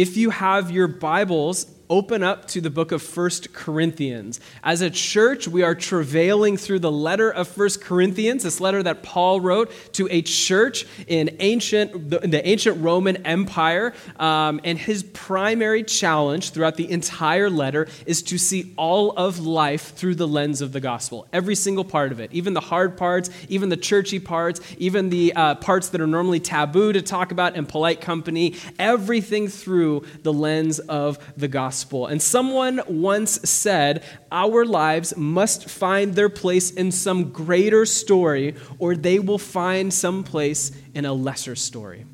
If you have your Bibles, open up to the book of First Corinthians. As a church, we are travailing through the letter of First Corinthians, this letter that Paul wrote to a church in ancient, the, ancient Roman Empire. Um, and his primary challenge throughout the entire letter is to see all of life through the lens of the gospel. Every single part of it, even the hard parts, even the churchy parts, even the uh, parts that are normally taboo to talk about in polite company, everything through the lens of the gospel gospel. And someone once said, Our lives must find their place in some greater story, or they will find some place in a lesser story.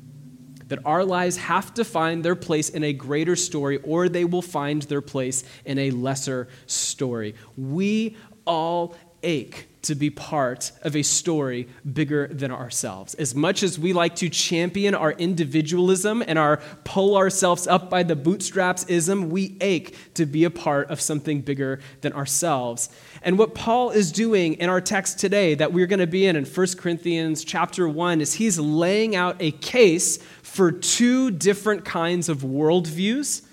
That our lives have to find their place in a greater story, or they will find their place in a lesser story. We all ache to be part of a story bigger than ourselves. As much as we like to champion our individualism and our pull ourselves up by the bootstraps ism, we ache to be a part of something bigger than ourselves. And what Paul is doing in our text today that we're going to be in in 1 Corinthians chapter 1 is he's laying out a case for two different kinds of worldviews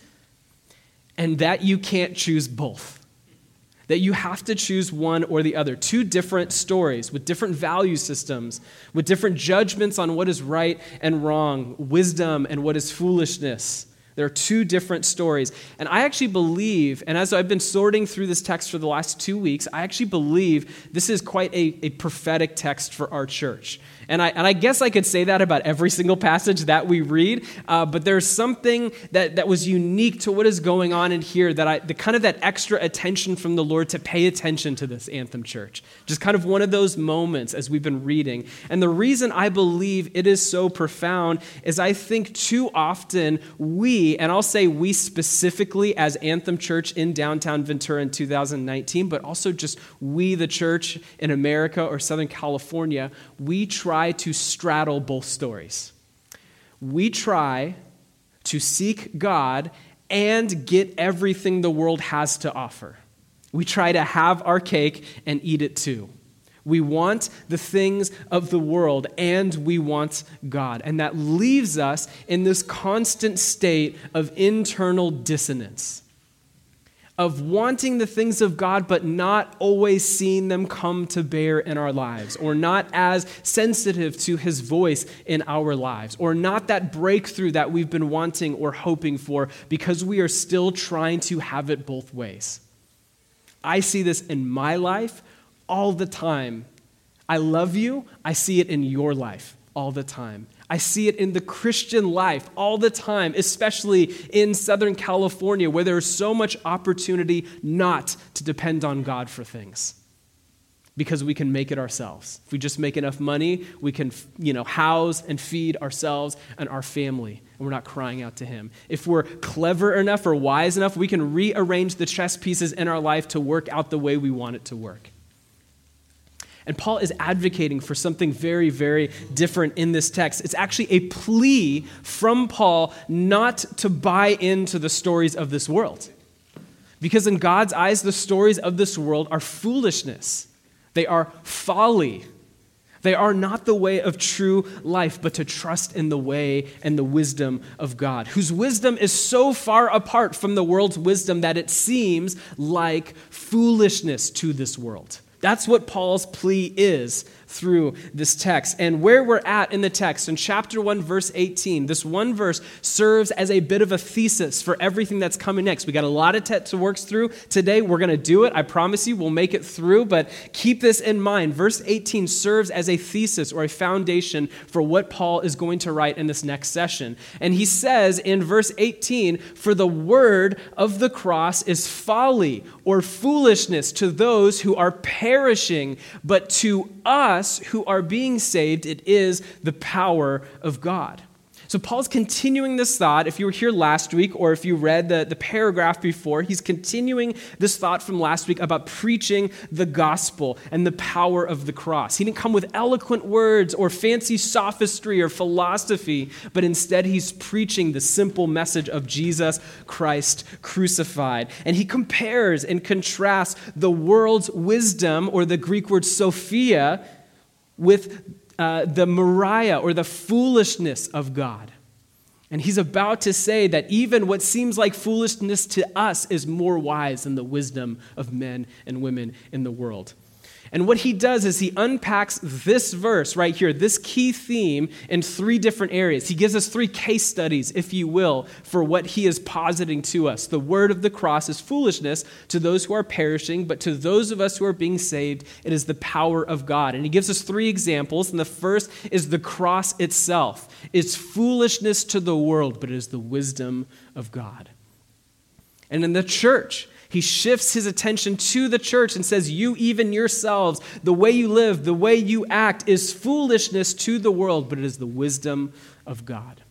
and that you can't choose both that you have to choose one or the other. Two different stories with different value systems, with different judgments on what is right and wrong, wisdom and what is foolishness. There are two different stories. And I actually believe, and as I've been sorting through this text for the last two weeks, I actually believe this is quite a, a prophetic text for our church. And I, and I guess I could say that about every single passage that we read, uh, but there's something that, that was unique to what is going on in here that I, the kind of that extra attention from the Lord to pay attention to this Anthem Church. Just kind of one of those moments as we've been reading. And the reason I believe it is so profound is I think too often we, and I'll say we specifically as Anthem Church in downtown Ventura in 2019, but also just we, the church in America or Southern California, we try try to straddle both stories. We try to seek God and get everything the world has to offer. We try to have our cake and eat it too. We want the things of the world and we want God. And that leaves us in this constant state of internal dissonance of wanting the things of God, but not always seeing them come to bear in our lives, or not as sensitive to His voice in our lives, or not that breakthrough that we've been wanting or hoping for because we are still trying to have it both ways. I see this in my life all the time. I love you, I see it in your life all the time. I see it in the Christian life all the time, especially in Southern California, where there's so much opportunity not to depend on God for things. Because we can make it ourselves. If we just make enough money, we can you know, house and feed ourselves and our family, and we're not crying out to Him. If we're clever enough or wise enough, we can rearrange the chess pieces in our life to work out the way we want it to work. And Paul is advocating for something very, very different in this text. It's actually a plea from Paul not to buy into the stories of this world. Because in God's eyes, the stories of this world are foolishness, they are folly. They are not the way of true life, but to trust in the way and the wisdom of God, whose wisdom is so far apart from the world's wisdom that it seems like foolishness to this world. That's what Paul's plea is through this text. And where we're at in the text, in chapter 1, verse 18, this one verse serves as a bit of a thesis for everything that's coming next. We got a lot of text to work through today. We're going to do it. I promise you, we'll make it through. But keep this in mind. Verse 18 serves as a thesis or a foundation for what Paul is going to write in this next session. And he says in verse 18, For the word of the cross is folly or foolishness to those who are perishing, but to us, who are being saved, it is the power of God. So, Paul's continuing this thought. If you were here last week or if you read the, the paragraph before, he's continuing this thought from last week about preaching the gospel and the power of the cross. He didn't come with eloquent words or fancy sophistry or philosophy, but instead he's preaching the simple message of Jesus Christ crucified. And he compares and contrasts the world's wisdom, or the Greek word Sophia, with uh, the moria or the foolishness of God. And he's about to say that even what seems like foolishness to us is more wise than the wisdom of men and women in the world. And what he does is he unpacks this verse right here, this key theme, in three different areas. He gives us three case studies, if you will, for what he is positing to us. The word of the cross is foolishness to those who are perishing, but to those of us who are being saved, it is the power of God. And he gives us three examples. And the first is the cross itself. It's foolishness to the world, but it is the wisdom of God. And in the church, he shifts his attention to the church and says, You, even yourselves, the way you live, the way you act, is foolishness to the world, but it is the wisdom of God.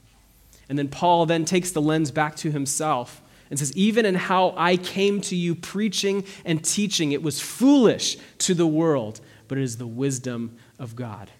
And then Paul then takes the lens back to himself and says, Even in how I came to you preaching and teaching, it was foolish to the world, but it is the wisdom of God.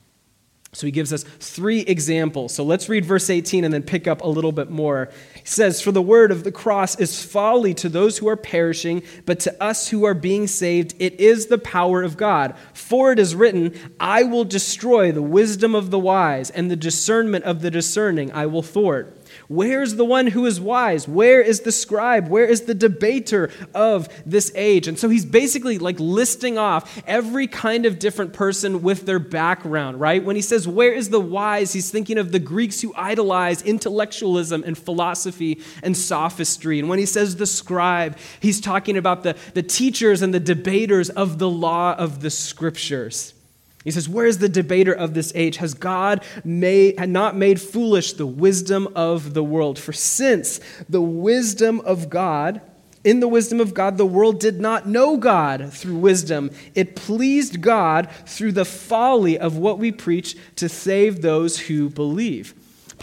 So he gives us three examples. So let's read verse 18 and then pick up a little bit more. He says, For the word of the cross is folly to those who are perishing, but to us who are being saved, it is the power of God. For it is written, I will destroy the wisdom of the wise, and the discernment of the discerning I will thwart. Where's the one who is wise? Where is the scribe? Where is the debater of this age? And so he's basically like listing off every kind of different person with their background, right? When he says, Where is the wise? He's thinking of the Greeks who idolize intellectualism and philosophy and sophistry. And when he says the scribe, he's talking about the, the teachers and the debaters of the law of the scriptures. He says, Where is the debater of this age? Has God made, had not made foolish the wisdom of the world? For since the wisdom of God, in the wisdom of God, the world did not know God through wisdom. It pleased God through the folly of what we preach to save those who believe.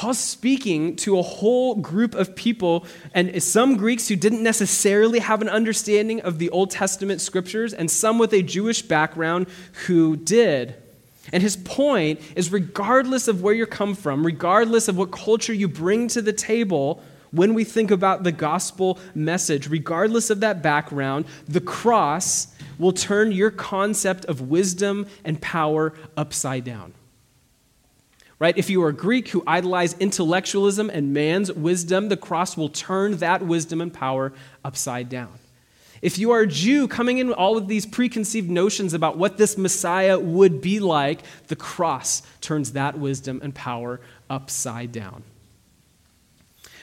Paul's speaking to a whole group of people, and some Greeks who didn't necessarily have an understanding of the Old Testament scriptures, and some with a Jewish background who did. And his point is regardless of where you come from, regardless of what culture you bring to the table, when we think about the gospel message, regardless of that background, the cross will turn your concept of wisdom and power upside down right? If you are a Greek who idolize intellectualism and man's wisdom, the cross will turn that wisdom and power upside down. If you are a Jew coming in with all of these preconceived notions about what this Messiah would be like, the cross turns that wisdom and power upside down.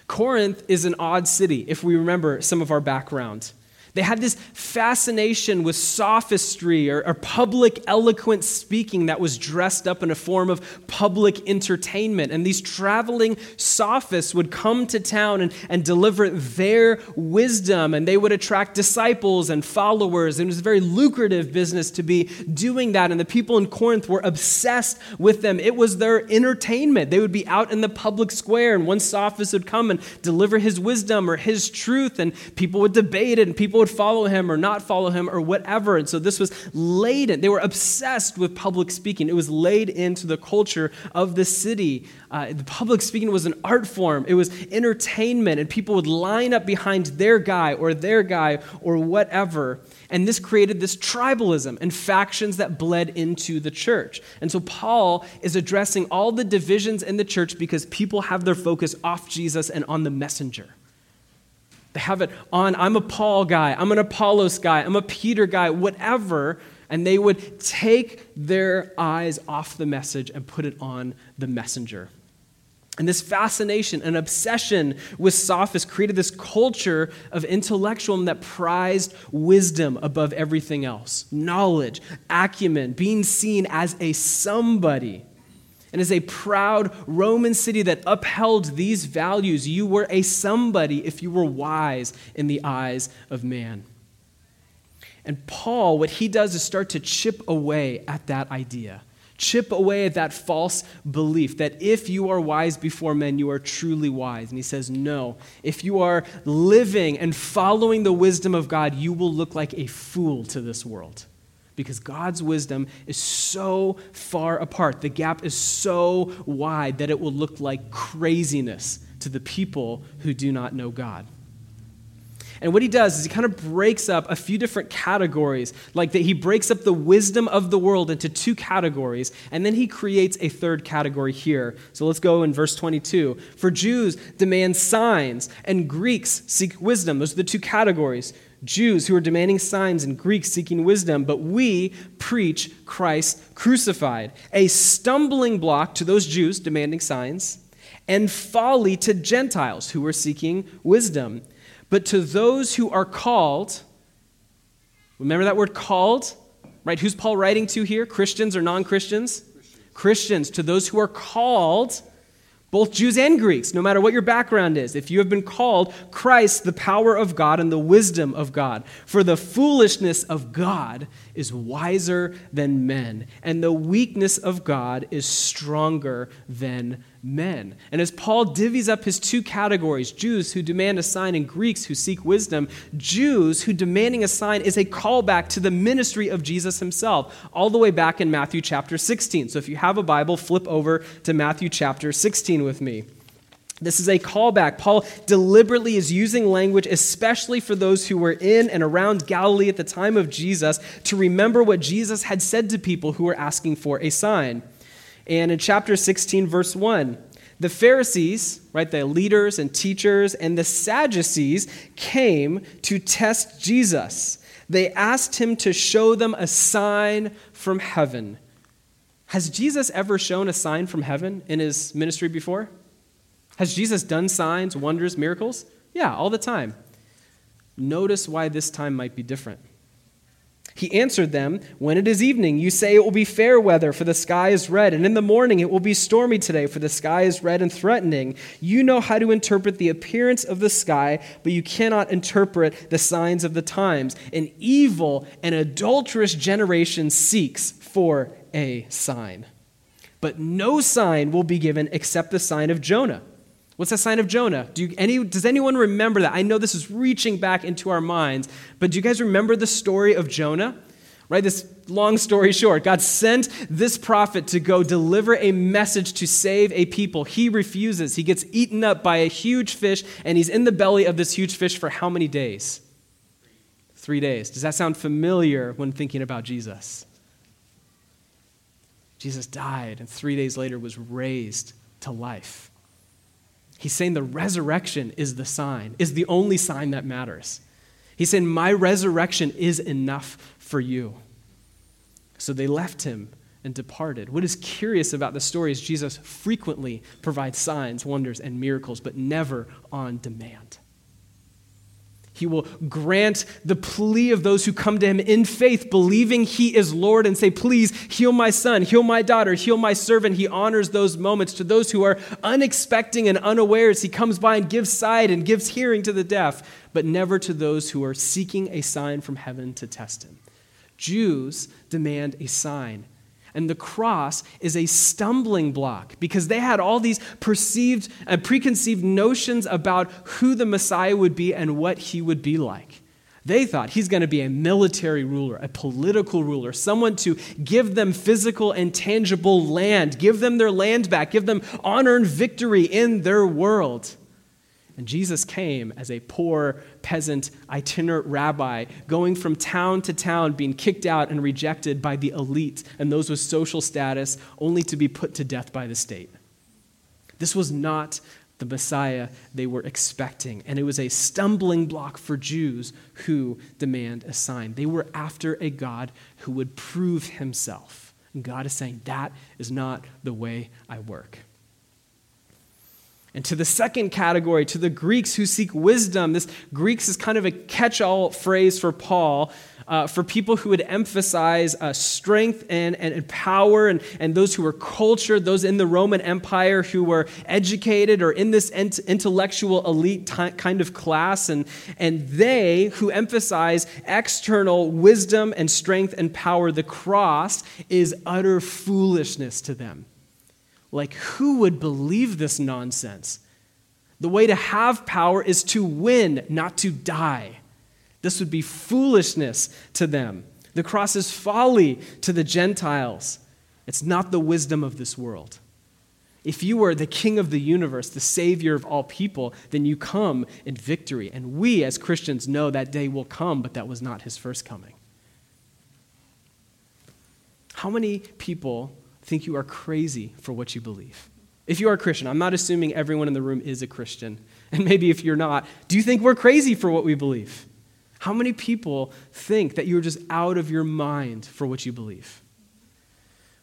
Corinth is an odd city, if we remember some of our background. They had this fascination with sophistry or, or, public eloquent speaking that was dressed up in a form of public entertainment. And these traveling sophists would come to town and, and deliver their wisdom, and they would attract disciples and followers. And it was a very lucrative business to be doing that. And the people in Corinth were obsessed with them. It was their entertainment. They would be out in the public square, and one sophist would come and deliver his wisdom or his truth, and people would debate it, and people would would follow him or not follow him or whatever. And so this was laden. They were obsessed with public speaking. It was laid into the culture of the city. Uh, the public speaking was an art form, it was entertainment, and people would line up behind their guy or their guy or whatever. And this created this tribalism and factions that bled into the church. And so Paul is addressing all the divisions in the church because people have their focus off Jesus and on the messenger. Have it on, I'm a Paul guy, I'm an Apollos guy, I'm a Peter guy, whatever. And they would take their eyes off the message and put it on the messenger. And this fascination and obsession with sophists created this culture of intellectualism that prized wisdom above everything else knowledge, acumen, being seen as a somebody. And as a proud Roman city that upheld these values, you were a somebody if you were wise in the eyes of man. And Paul, what he does is start to chip away at that idea, chip away at that false belief that if you are wise before men, you are truly wise. And he says, no, if you are living and following the wisdom of God, you will look like a fool to this world because God's wisdom is so far apart. The gap is so wide that it will look like craziness to the people who do not know God. And what he does is he kind of breaks up a few different categories. Like that he breaks up the wisdom of the world into two categories, and then he creates a third category here. So let's go in verse 22. For Jews demand signs, and Greeks seek wisdom. Those are the two categories. Jews who are demanding signs and Greeks seeking wisdom, but we preach Christ crucified, a stumbling block to those Jews demanding signs, and folly to Gentiles who are seeking wisdom. But to those who are called, remember that word called? Right? Who's Paul writing to here? Christians or non Christians? Christians. To those who are called, both Jews and Greeks, no matter what your background is, if you have been called Christ, the power of God and the wisdom of God. For the foolishness of God is wiser than men, and the weakness of God is stronger than men. And as Paul divvies up his two categories Jews who demand a sign and Greeks who seek wisdom Jews who demanding a sign is a callback to the ministry of Jesus himself, all the way back in Matthew chapter 16. So if you have a Bible, flip over to Matthew chapter 16 with me. This is a callback. Paul deliberately is using language, especially for those who were in and around Galilee at the time of Jesus, to remember what Jesus had said to people who were asking for a sign. And in chapter 16, verse 1, the Pharisees, right, the leaders and teachers, and the Sadducees came to test Jesus. They asked him to show them a sign from heaven. Has Jesus ever shown a sign from heaven in his ministry before? Has Jesus done signs, wonders, miracles? Yeah, all the time. Notice why this time might be different. He answered them, When it is evening, you say it will be fair weather, for the sky is red, and in the morning it will be stormy today, for the sky is red and threatening. You know how to interpret the appearance of the sky, but you cannot interpret the signs of the times. An evil and adulterous generation seeks for a sign. But no sign will be given except the sign of Jonah. What's the sign of Jonah? Do you, any, does anyone remember that? I know this is reaching back into our minds, but do you guys remember the story of Jonah? Right? This long story short, God sent this prophet to go deliver a message to save a people. He refuses. He gets eaten up by a huge fish, and he's in the belly of this huge fish for how many days? Three days. Does that sound familiar when thinking about Jesus? Jesus died, and three days later was raised to life. He's saying the resurrection is the sign, is the only sign that matters. He's saying, My resurrection is enough for you. So they left him and departed. What is curious about the story is Jesus frequently provides signs, wonders, and miracles, but never on demand. He will grant the plea of those who come to him in faith, believing he is Lord, and say, Please heal my son, heal my daughter, heal my servant. He honors those moments. To those who are unexpecting and unawares, he comes by and gives sight and gives hearing to the deaf, but never to those who are seeking a sign from heaven to test him. Jews demand a sign and the cross is a stumbling block because they had all these perceived and uh, preconceived notions about who the Messiah would be and what he would be like. They thought he's going to be a military ruler, a political ruler, someone to give them physical and tangible land, give them their land back, give them honor and victory in their world. And Jesus came as a poor peasant itinerant rabbi, going from town to town, being kicked out and rejected by the elite and those with social status, only to be put to death by the state. This was not the Messiah they were expecting, and it was a stumbling block for Jews who demand a sign. They were after a God who would prove himself. And God is saying, That is not the way I work. And to the second category, to the Greeks who seek wisdom, this Greeks is kind of a catch all phrase for Paul. Uh, for people who would emphasize uh, strength and, and, power, and, and those who were cultured, those in the Roman Empire who were educated or in this ent- intellectual elite t- kind of class, and, and they who emphasize external wisdom and strength and power, the cross is utter foolishness to them. Like, who would believe this nonsense? The way to have power is to win, not to die. This would be foolishness to them. The cross is folly to the Gentiles. It's not the wisdom of this world. If you are the king of the universe, the savior of all people, then you come in victory. And we as Christians know that day will come, but that was not his first coming. How many people think you are crazy for what you believe? If you are a Christian, I'm not assuming everyone in the room is a Christian. And maybe if you're not, do you think we're crazy for what we believe? How many people think that you're just out of your mind for what you believe?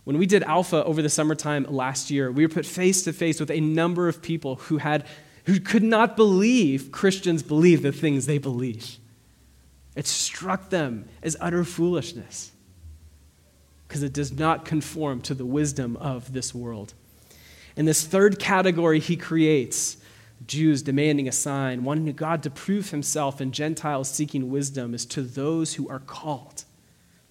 When we did Alpha over the summertime last year, we were put face to face with a number of people who, had, who could not believe Christians believe the things they believe. It struck them as utter foolishness because it does not conform to the wisdom of this world. In this third category, he creates Jews demanding a sign, wanting God to prove himself, and Gentiles seeking wisdom is to those who are called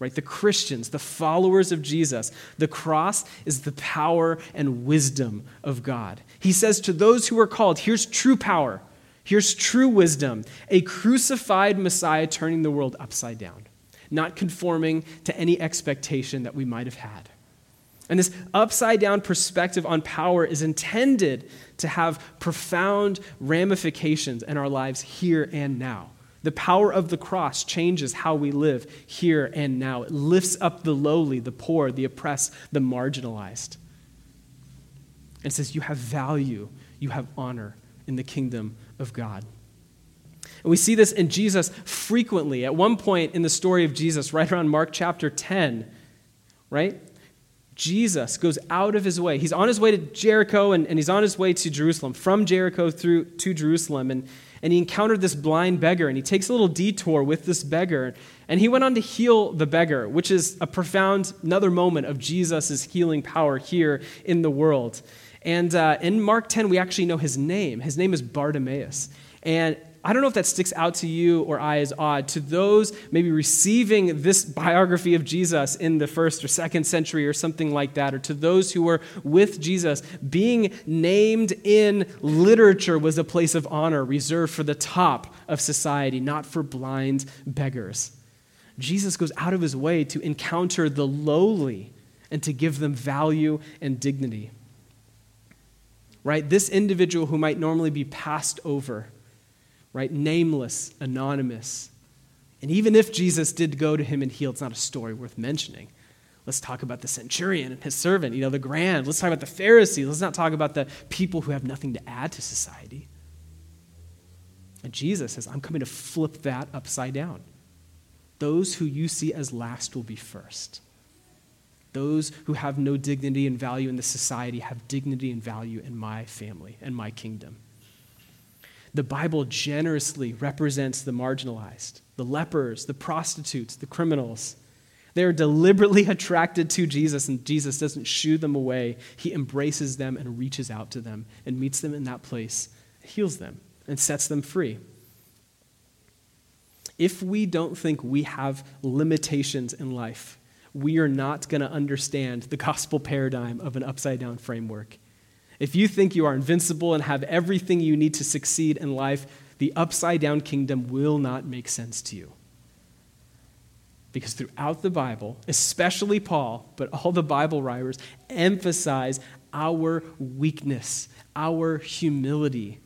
right? The Christians, the followers of Jesus. The cross is the power and wisdom of God. He says to those who are called, here's true power, here's true wisdom, a crucified Messiah turning the world upside down, not conforming to any expectation that we might have had. And this upside down perspective on power is intended to have profound ramifications in our lives here and now. The power of the cross changes how we live here and now. It lifts up the lowly, the poor, the oppressed, the marginalized. And says, You have value, you have honor in the kingdom of God. And we see this in Jesus frequently. At one point in the story of Jesus, right around Mark chapter 10, right? Jesus goes out of his way. He's on his way to Jericho and, and he's on his way to Jerusalem, from Jericho through to Jerusalem. And, and he encountered this blind beggar, and he takes a little detour with this beggar, and he went on to heal the beggar, which is a profound, another moment of Jesus' healing power here in the world. And uh, in Mark 10, we actually know his name. His name is Bartimaeus. And I don't know if that sticks out to you or I as odd. To those maybe receiving this biography of Jesus in the first or second century or something like that, or to those who were with Jesus, being named in literature was a place of honor reserved for the top of society, not for blind beggars. Jesus goes out of his way to encounter the lowly and to give them value and dignity. Right? This individual who might normally be passed over right? Nameless, anonymous. And even if Jesus did go to him and heal, it's not a story worth mentioning. Let's talk about the centurion and his servant, you know, the grand. Let's talk about the Pharisees. Let's not talk about the people who have nothing to add to society. And Jesus says, I'm coming to flip that upside down. Those who you see as last will be first. Those who have no dignity and value in the society have dignity and value in my family and my kingdom. The Bible generously represents the marginalized, the lepers, the prostitutes, the criminals. They are deliberately attracted to Jesus, and Jesus doesn't shoo them away. He embraces them and reaches out to them and meets them in that place, heals them, and sets them free. If we don't think we have limitations in life, we are not going to understand the gospel paradigm of an upside down framework. If you think you are invincible and have everything you need to succeed in life, the upside down kingdom will not make sense to you. Because throughout the Bible, especially Paul, but all the Bible writers emphasize our weakness, our humility.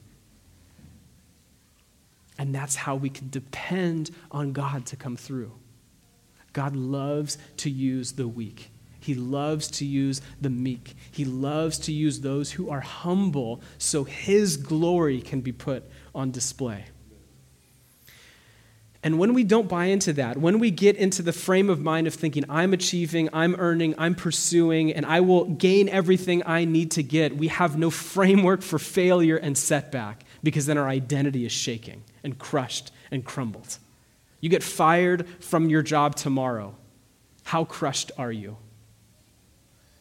And that's how we can depend on God to come through. God loves to use the weak. He loves to use the meek. He loves to use those who are humble so his glory can be put on display. And when we don't buy into that, when we get into the frame of mind of thinking, I'm achieving, I'm earning, I'm pursuing, and I will gain everything I need to get, we have no framework for failure and setback because then our identity is shaking and crushed and crumbled. You get fired from your job tomorrow. How crushed are you?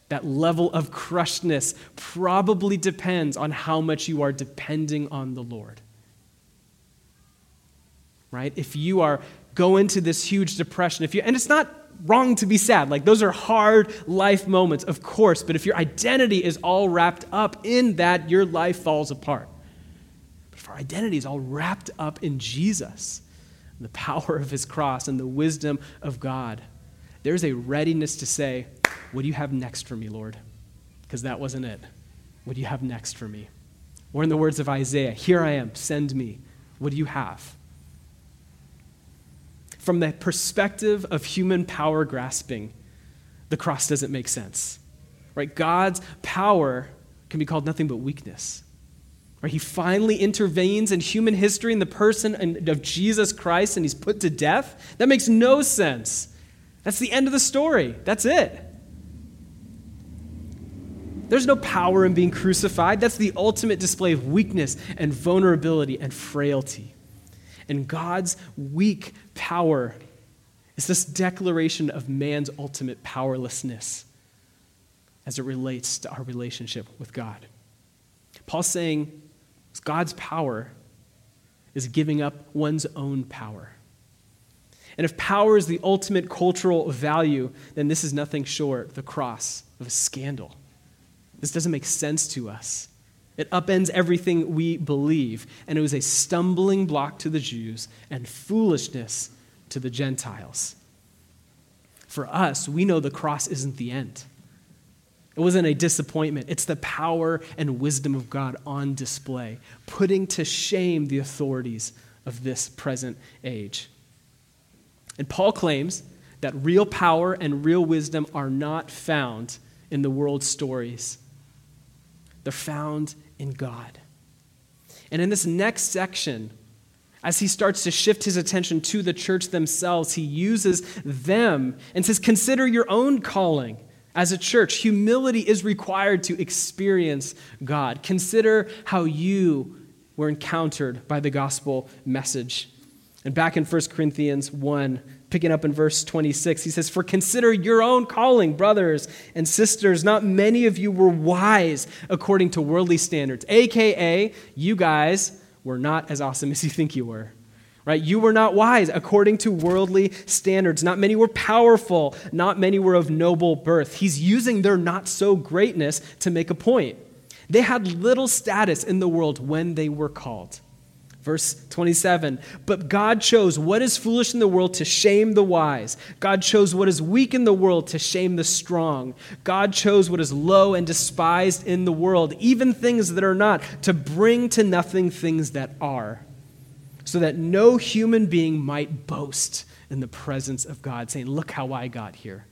That level of crushedness probably depends on how much you are depending on the Lord. Right? If you are go into this huge depression, if you and it's not wrong to be sad. Like those are hard life moments, of course, but if your identity is all wrapped up in that, your life falls apart. But if our identity is all wrapped up in Jesus, the power of his cross and the wisdom of God, there's a readiness to say, what do you have next for me, Lord? Because that wasn't it. What do you have next for me? Or, in the words of Isaiah, Here I am, send me. What do you have? From the perspective of human power grasping, the cross doesn't make sense. Right? God's power can be called nothing but weakness. Right? He finally intervenes in human history in the person of Jesus Christ and he's put to death. That makes no sense. That's the end of the story. That's it. There's no power in being crucified. That's the ultimate display of weakness and vulnerability and frailty. And God's weak power is this declaration of man's ultimate powerlessness as it relates to our relationship with God. Paul's saying God's power is giving up one's own power. And if power is the ultimate cultural value, then this is nothing short the cross of a scandal. This doesn't make sense to us. It upends everything we believe, and it was a stumbling block to the Jews and foolishness to the Gentiles. For us, we know the cross isn't the end. It wasn't a disappointment. It's the power and wisdom of God on display, putting to shame the authorities of this present age. And Paul claims that real power and real wisdom are not found in the world's stories, they're found in God. And in this next section, as he starts to shift his attention to the church themselves, he uses them and says, Consider your own calling as a church, humility is required to experience God. Consider how you were encountered by the gospel message. And back in 1 Corinthians 1, picking up in verse 26, he says, For consider your own calling, brothers and sisters. Not many of you were wise according to worldly standards, AKA, you guys were not as awesome as you think you were right? You were not wise according to worldly standards. Not many were powerful. Not many were of noble birth. He's using their not so greatness to make a point. They had little status in the world when they were called. Verse 27 But God chose what is foolish in the world to shame the wise. God chose what is weak in the world to shame the strong. God chose what is low and despised in the world, even things that are not, to bring to nothing things that are so that no human being might boast in the presence of God, saying, Look how I got here.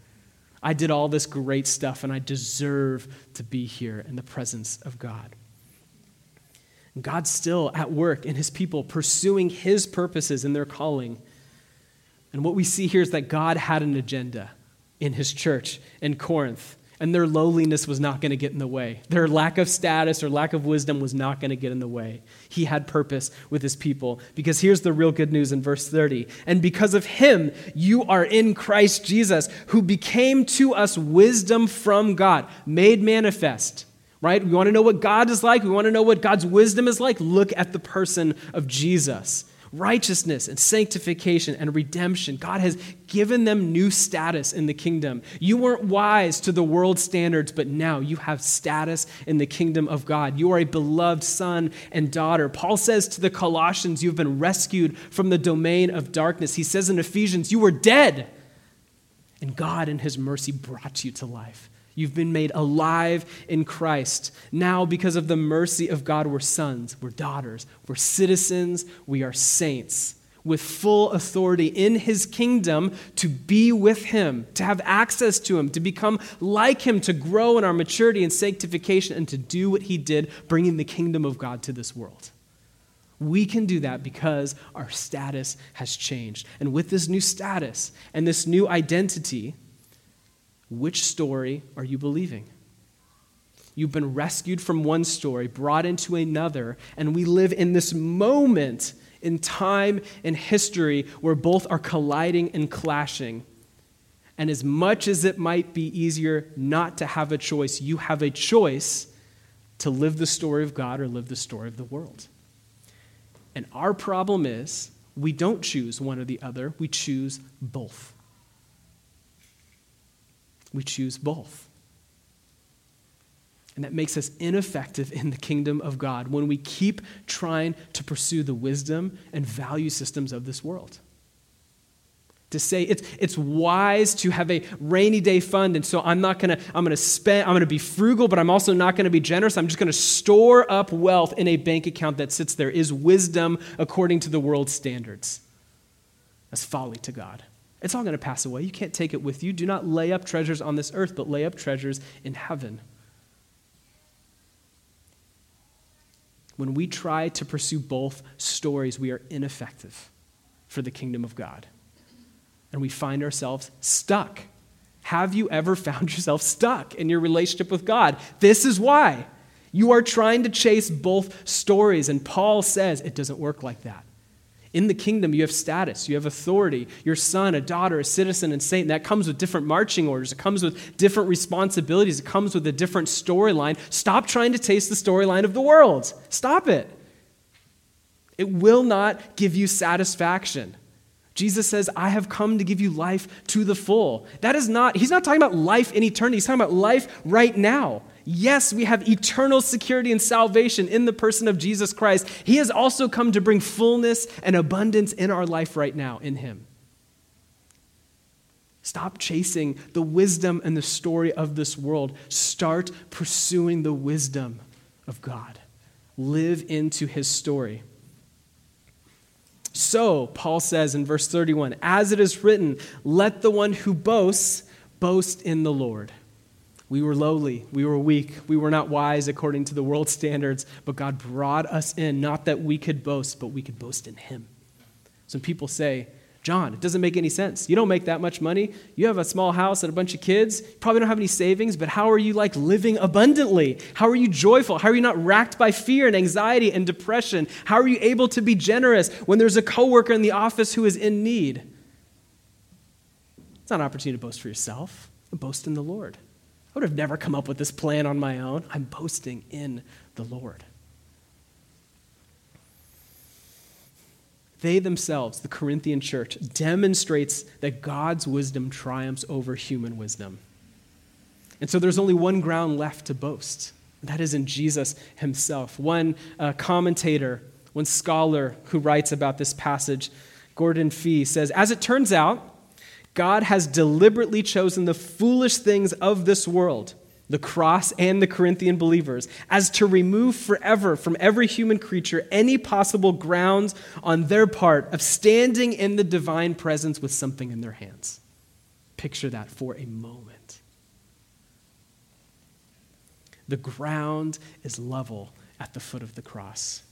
I did all this great stuff, and I deserve to be here in the presence of God. God's still at work in his people, pursuing his purposes in their calling. And what we see here is that God had an agenda in his church in Corinth and their lowliness was not going to get in the way. Their lack of status or lack of wisdom was not going to get in the way. He had purpose with his people. Because here's the real good news in verse 30. And because of him, you are in Christ Jesus, who became to us wisdom from God, made manifest. Right? We want to know what God is like. We want to know what God's wisdom is like. Look at the person of Jesus righteousness and sanctification and redemption. God has given them new status in the kingdom. You weren't wise to the world's standards, but now you have status in the kingdom of God. You are a beloved son and daughter. Paul says to the Colossians, You've been rescued from the domain of darkness. He says in Ephesians, You were dead, and God, in his mercy, brought you to life. You've been made alive in Christ. Now, because of the mercy of God, we're sons, we're daughters, we're citizens, we are saints with full authority in his kingdom to be with him, to have access to him, to become like him, to grow in our maturity and sanctification, and to do what he did, bringing the kingdom of God to this world. We can do that because our status has changed. And with this new status and this new identity, which story are you believing? You've been rescued from one story, brought into another, and we live in this moment in time and history where both are colliding and clashing. And as much as it might be easier not to have a choice, you have a choice to live the story of God or live the story of the world. And our problem is we don't choose one or the other, we choose both we choose both. And that makes us ineffective in the kingdom of God when we keep trying to pursue the wisdom and value systems of this world. to say it's, it's wise to have a rainy day fund and so i'm not to i'm to spend i'm to be frugal but i'm also not to be generous i'm just to store up wealth in a bank account that sits there is wisdom according to the world's standards that's folly to god it's all going to pass away you can't take it with you do not lay up treasures on this earth but lay up treasures in heaven when we try to pursue both stories we are ineffective for the kingdom of god and we find ourselves stuck. Have you ever found yourself stuck in your relationship with God? This is why. You are trying to chase both stories, and Paul says it doesn't work like that. In the kingdom, you have status, you have authority. Your son, a daughter, a citizen, and saint. That comes with different marching orders. It comes with different responsibilities. It comes with a different storyline. Stop trying to taste the storyline of the world. Stop it. It will not give you satisfaction. Jesus says, I have come to give you life to the full. That is not, he's not talking about life in eternity. He's talking about life right now. Yes, we have eternal security and salvation in the person of Jesus Christ. He has also come to bring fullness and abundance in our life right now in Him. Stop chasing the wisdom and the story of this world. Start pursuing the wisdom of God. Live into His story. So, Paul says in verse 31 As it is written, let the one who boasts boast in the Lord. We were lowly, we were weak, we were not wise according to the world's standards, but God brought us in, not that we could boast, but we could boast in Him. Some people say, John, it doesn't make any sense. You don't make that much money. You have a small house and a bunch of kids. You probably don't have any savings, but how are you like living abundantly? How are you joyful? How are you not racked by fear and anxiety and depression? How are you able to be generous when there's a coworker in the office who is in need? It's not an opportunity to boast for yourself. Boast in the Lord. I would have never come up with this plan on my own. I'm boasting in the Lord. they themselves, the Corinthian church, demonstrates that God's wisdom triumphs over human wisdom. And so there's only one ground left to boast. And that is in Jesus himself. One uh, commentator, one scholar who writes about this passage, Gordon Fee, says As it turns out, God has deliberately chosen the foolish things of this world the cross and the Corinthian believers, as to remove forever from every human creature any possible grounds on their part of standing in the divine presence with something in their hands. Picture that for a moment. The ground is level at the foot of the cross.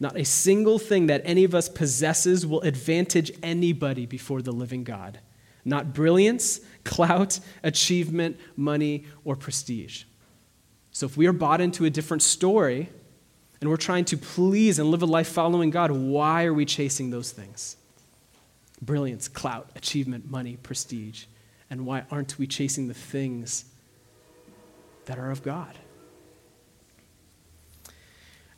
Not a single thing that any of us possesses will advantage anybody before the living God. Not brilliance, clout, achievement, money, or prestige. So if we are bought into a different story and we're trying to please and live a life following God, why are we chasing those things? Brilliance, clout, achievement, money, prestige. And why aren't we chasing the things that are of God?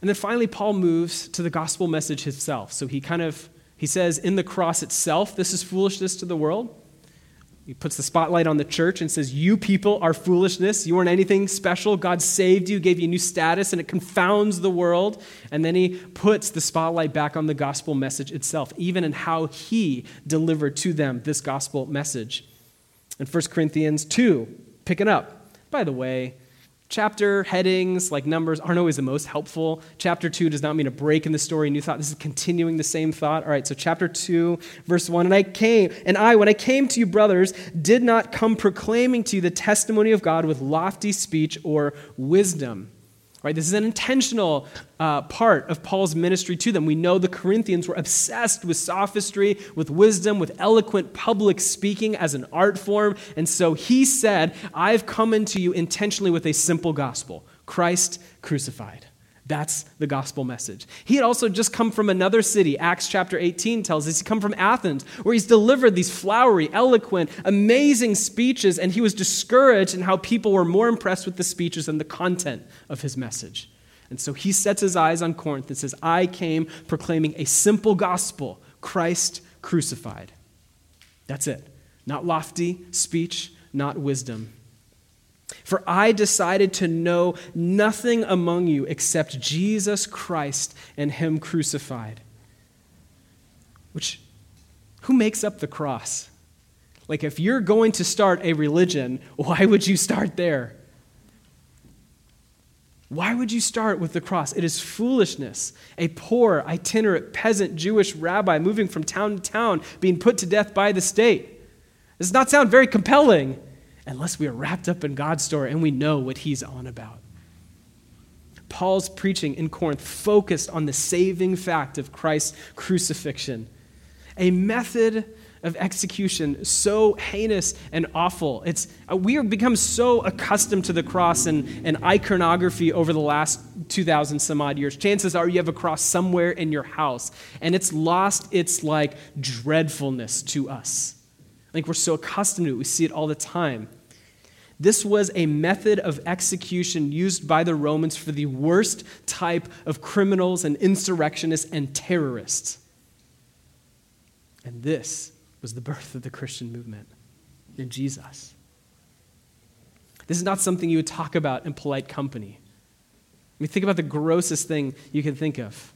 And then finally, Paul moves to the gospel message itself. So he kind of he says, in the cross itself, this is foolishness to the world. He puts the spotlight on the church and says, You people are foolishness. You weren't anything special. God saved you, gave you a new status, and it confounds the world. And then he puts the spotlight back on the gospel message itself, even in how he delivered to them this gospel message. In 1 Corinthians 2, picking up. By the way, Chapter headings like numbers aren't always the most helpful. Chapter 2 does not mean a break in the story, new thought. This is continuing the same thought. All right, so chapter 2, verse 1. And I came, and I, when I came to you, brothers, did not come proclaiming to you the testimony of God with lofty speech or wisdom Right? This is an intentional uh, part of Paul's ministry to them. We know the Corinthians were obsessed with sophistry, with wisdom, with eloquent public speaking as an art form. And so he said, I've come into you intentionally with a simple gospel Christ crucified. That's the gospel message. He had also just come from another city. Acts chapter 18 tells us he come from Athens, where he's delivered these flowery, eloquent, amazing speeches, and he was discouraged in how people were more impressed with the speeches than the content of his message. And so he sets his eyes on Corinth and says, I came proclaiming a simple gospel Christ crucified. That's it. Not lofty speech, not wisdom. For I decided to know nothing among you except Jesus Christ and Him crucified. Which, who makes up the cross? Like, if you're going to start a religion, why would you start there? Why would you start with the cross? It is foolishness. A poor, itinerant, peasant Jewish rabbi moving from town to town, being put to death by the state. Does not sound very compelling unless we are wrapped up in God's story and we know what he's on about. Paul's preaching in Corinth focused on the saving fact of Christ's crucifixion, a method of execution so heinous and awful. It's, uh, we have become so accustomed to the cross and, and iconography over the last 2,000 some odd years. Chances are you have a cross somewhere in your house, and it's lost its like dreadfulness to us. Like we're so accustomed to it, we see it all the time. This was a method of execution used by the Romans for the worst type of criminals and insurrectionists and terrorists. And this was the birth of the Christian movement in Jesus. This is not something you would talk about in polite company. I mean, think about the grossest thing you can think of.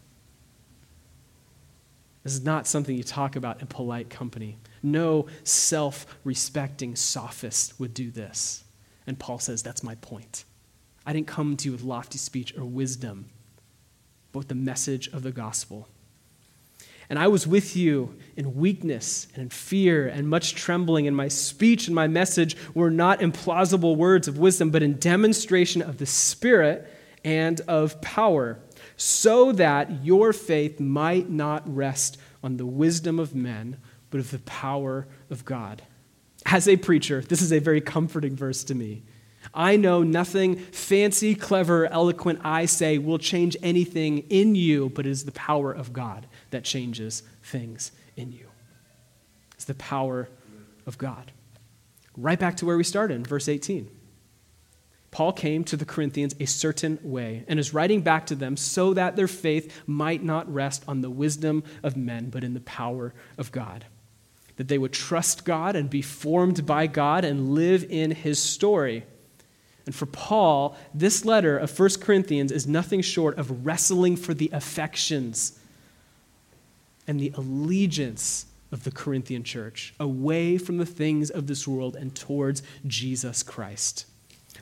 This is not something you talk about in polite company. No self respecting sophist would do this. And Paul says, That's my point. I didn't come to you with lofty speech or wisdom, but with the message of the gospel. And I was with you in weakness and in fear and much trembling, and my speech and my message were not implausible words of wisdom, but in demonstration of the Spirit and of power, so that your faith might not rest on the wisdom of men, but of the power of God. As a preacher, this is a very comforting verse to me. I know nothing fancy, clever, eloquent I say will change anything in you, but it is the power of God that changes things in you. It's the power of God. Right back to where we started in verse 18. Paul came to the Corinthians a certain way and is writing back to them so that their faith might not rest on the wisdom of men, but in the power of God. That they would trust God and be formed by God and live in his story. And for Paul, this letter of 1 Corinthians is nothing short of wrestling for the affections and the allegiance of the Corinthian church away from the things of this world and towards Jesus Christ.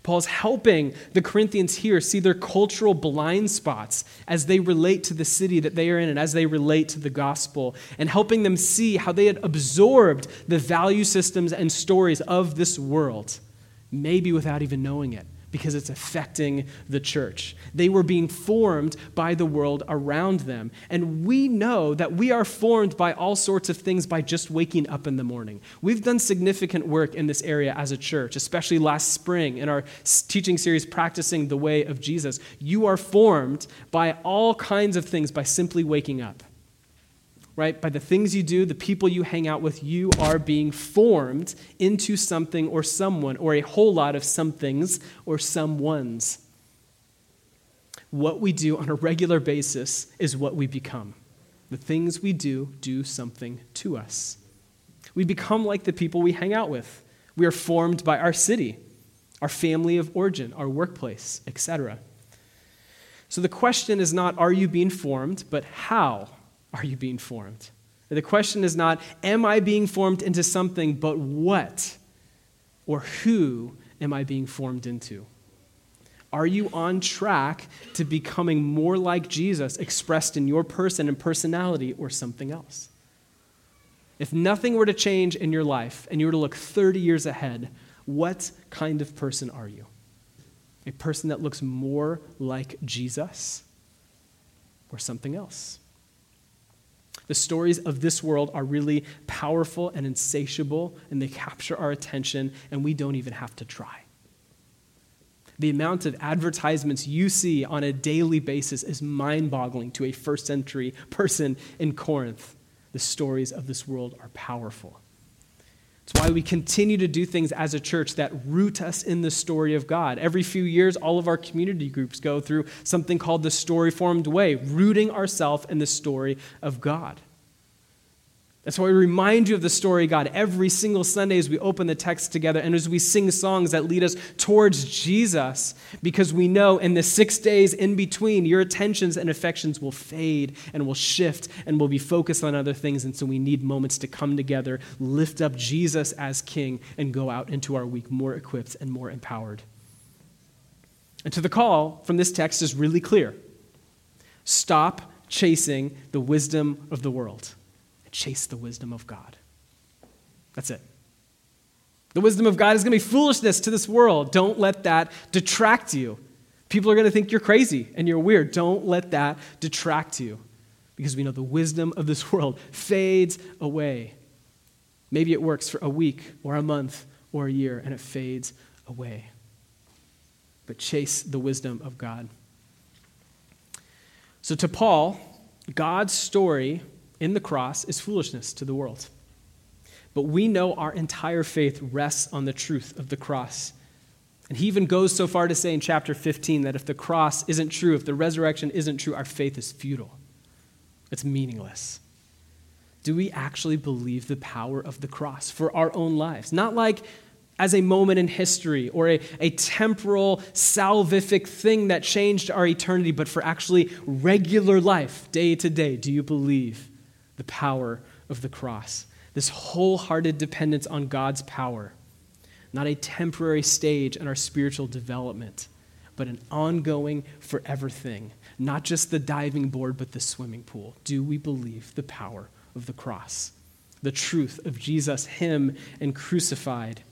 Paul's helping the Corinthians here see their cultural blind spots as they relate to the city that they are in and as they relate to the gospel, and helping them see how they had absorbed the value systems and stories of this world, maybe without even knowing it because it's affecting the church. They were being formed by the world around them. And we know that we are formed by all sorts of things by just waking up in the morning. We've done significant work in this area as a church, especially last spring in our teaching series, Practicing the Way of Jesus. You are formed by all kinds of things by simply waking up right? By the things you do, the people you hang out with, you are being formed into something or someone, or a whole lot of somethings or someones. What we do on a regular basis is what we become. The things we do do something to us. We become like the people we hang out with. We are formed by our city, our family of origin, our workplace, etc. So the question is not, are you being formed, but how are you being formed? The question is not, am I being formed into something, but what or who am I being formed into? Are you on track to becoming more like Jesus expressed in your person and personality or something else? If nothing were to change in your life and you were to look 30 years ahead, what kind of person are you? A person that looks more like Jesus or something else? The stories of this world are really powerful and insatiable, and they capture our attention, and we don't even have to try. The amount of advertisements you see on a daily basis is mind boggling to a first century person in Corinth. The stories of this world are powerful. It's why we continue to do things as a church that root us in the story of God. Every few years, all of our community groups go through something called the Story Formed Way, rooting ourselves in the story of God. That's so I remind you of the story, God, every single Sunday as we open the text together and as we sing songs that lead us towards Jesus, because we know in the six days in between, your attentions and affections will fade and will shift and will be focused on other things. And so we need moments to come together, lift up Jesus as King, and go out into our week more equipped and more empowered. And to the call from this text is really clear stop chasing the wisdom of the world chase the wisdom of God. That's it. The wisdom of God is going to be foolishness to this world. Don't let that detract you. People are going to think you're crazy and you're weird. Don't let that detract you because we know the wisdom of this world fades away. Maybe it works for a week or a month or a year and it fades away. But chase the wisdom of God. So, to Paul, God's story in the cross is foolishness to the world. But we know our entire faith rests on the truth of the cross. And he even goes so far to say in chapter 15 that if the cross isn't true, if the resurrection isn't true, our faith is futile. It's meaningless. Do we actually believe the power of the cross for our own lives? Not like as a moment in history or a, a temporal, salvific thing that changed our eternity, but for actually regular life, day to day. Do you believe the power of the cross. This wholehearted dependence on God's power, not a temporary stage in our spiritual development, but an ongoing, forever thing. Not just the diving board, but the swimming pool. Do we believe the power of the cross? The truth of Jesus, Him, and crucified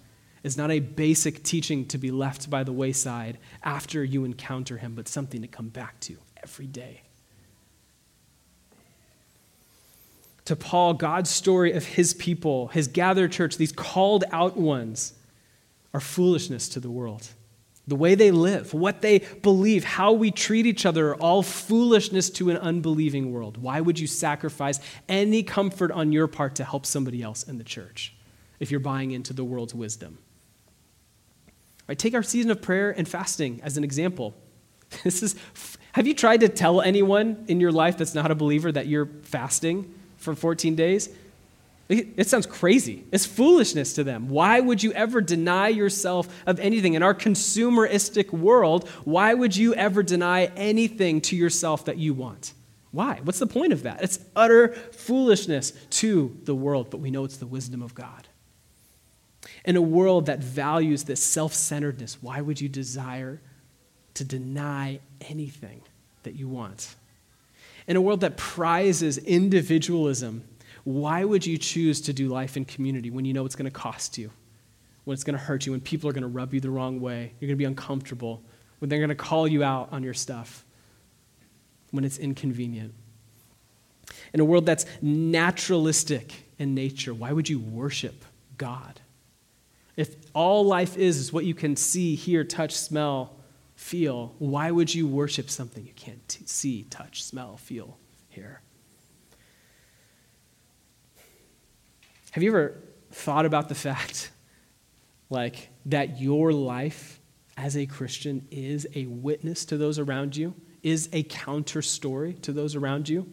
is not a basic teaching to be left by the wayside after you encounter Him, but something to come back to every day. To Paul God's story of his people, his gathered church, these called out ones, are foolishness to the world. The way they live, what they believe, how we treat each other are all foolishness to an unbelieving world. Why would you sacrifice any comfort on your part to help somebody else in the church if you're buying into the world's wisdom? Right, take our season of prayer and fasting as an example. This is, have you tried to tell anyone in your life that's not a believer that you're fasting? For 14 days? It sounds crazy. It's foolishness to them. Why would you ever deny yourself of anything? In our consumeristic world, why would you ever deny anything to yourself that you want? Why? What's the point of that? It's utter foolishness to the world, but we know it's the wisdom of God. In a world that values this self centeredness, why would you desire to deny anything that you want? In a world that prizes individualism, why would you choose to do life in community when you know it's going to cost you, when it's going to hurt you, when people are going to rub you the wrong way, you're going to be uncomfortable, when they're going to call you out on your stuff, when it's inconvenient? In a world that's naturalistic in nature, why would you worship God? If all life is is what you can see, hear, touch, smell, feel, why would you worship something you can't t- see, touch, smell, feel, hear? Have you ever thought about the fact, like, that your life as a Christian is a witness to those around you, is a counter story to those around you?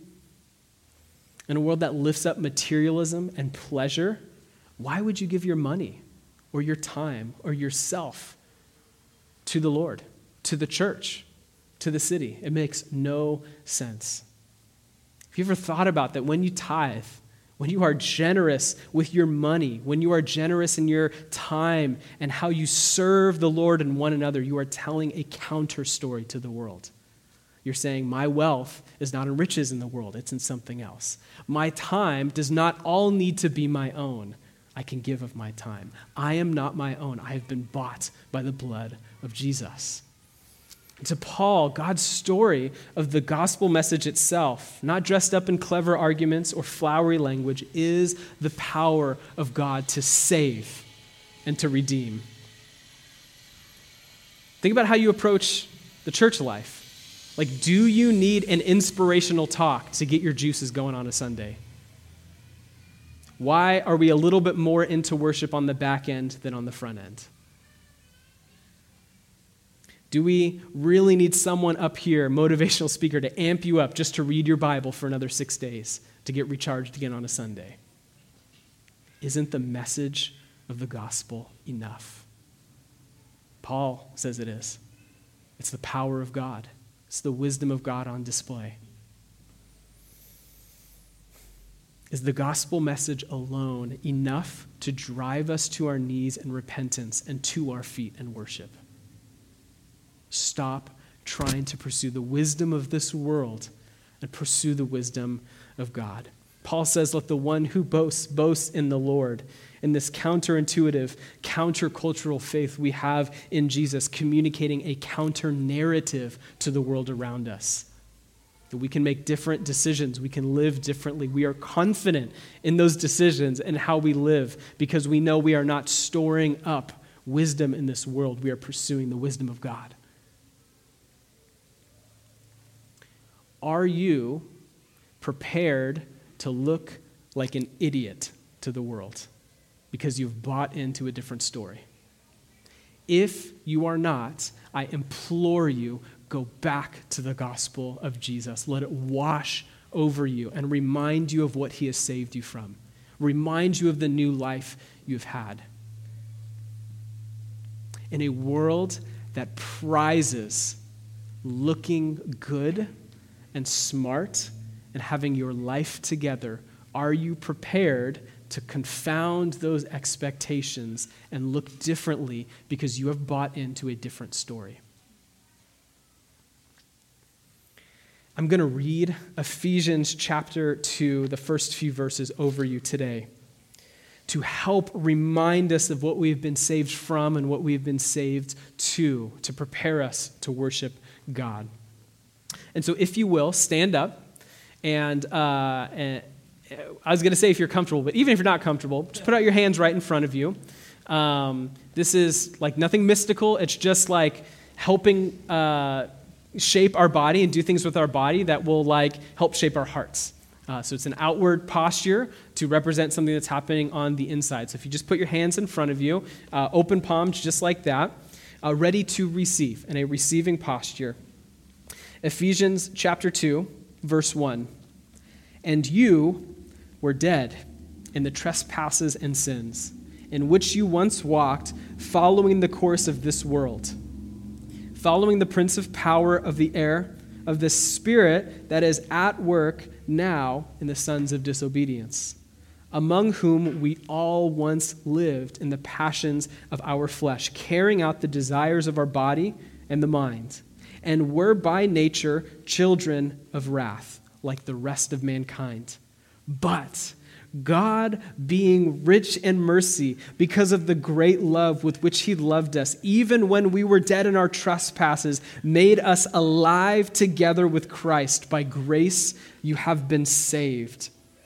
In a world that lifts up materialism and pleasure, why would you give your money or your time or yourself to the Lord? To the church, to the city. It makes no sense. Have you ever thought about that when you tithe, when you are generous with your money, when you are generous in your time and how you serve the Lord and one another, you are telling a counter story to the world. You're saying, My wealth is not in riches in the world, it's in something else. My time does not all need to be my own. I can give of my time. I am not my own. I have been bought by the blood of Jesus to Paul, God's story of the gospel message itself, not dressed up in clever arguments or flowery language, is the power of God to save and to redeem. Think about how you approach the church life. Like, do you need an inspirational talk to get your juices going on a Sunday? Why are we a little bit more into worship on the back end than on the front end? Do we really need someone up here, motivational speaker, to amp you up just to read your Bible for another six days to get recharged again on a Sunday? Isn't the message of the gospel enough? Paul says it is. It's the power of God, it's the wisdom of God on display. Is the gospel message alone enough to drive us to our knees in repentance and to our feet in worship? Stop trying to pursue the wisdom of this world and pursue the wisdom of God. Paul says, Let the one who boasts boast in the Lord. In this counterintuitive, countercultural faith we have in Jesus, communicating a counter narrative to the world around us that we can make different decisions, we can live differently. We are confident in those decisions and how we live because we know we are not storing up wisdom in this world, we are pursuing the wisdom of God. Are you prepared to look like an idiot to the world because you've bought into a different story? If you are not, I implore you, go back to the gospel of Jesus. Let it wash over you and remind you of what he has saved you from, remind you of the new life you've had. In a world that prizes looking good and smart and having your life together, are you prepared to confound those expectations and look differently because you have bought into a different story? I'm going to read Ephesians chapter 2, the first few verses over you today to help remind us of what we've been saved from and what we've been saved to, to prepare us to worship God. And so, if you will, stand up. And, uh, and I was going to say if you're comfortable, but even if you're not comfortable, just put out your hands right in front of you. Um, this is like nothing mystical, it's just like helping. Uh, shape our body and do things with our body that will like help shape our hearts. Uh, so it's an outward posture to represent something that's happening on the inside. So if you just put your hands in front of you, uh, open palms just like that, uh, ready to receive in a receiving posture. Ephesians chapter 2, verse 1. And you were dead in the trespasses and sins, in which you once walked, following the course of this world following the prince of power of the air, of the spirit that is at work now in the sons of disobedience, among whom we all once lived in the passions of our flesh, carrying out the desires of our body and the mind, and were by nature children of wrath, like the rest of mankind. But God, being rich in mercy, because of the great love with which He loved us, even when we were dead in our trespasses, made us alive together with Christ. By grace you have been saved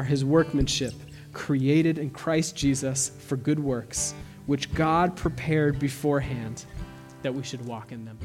are his workmanship, created in Christ Jesus for good works, which God prepared beforehand that we should walk in them.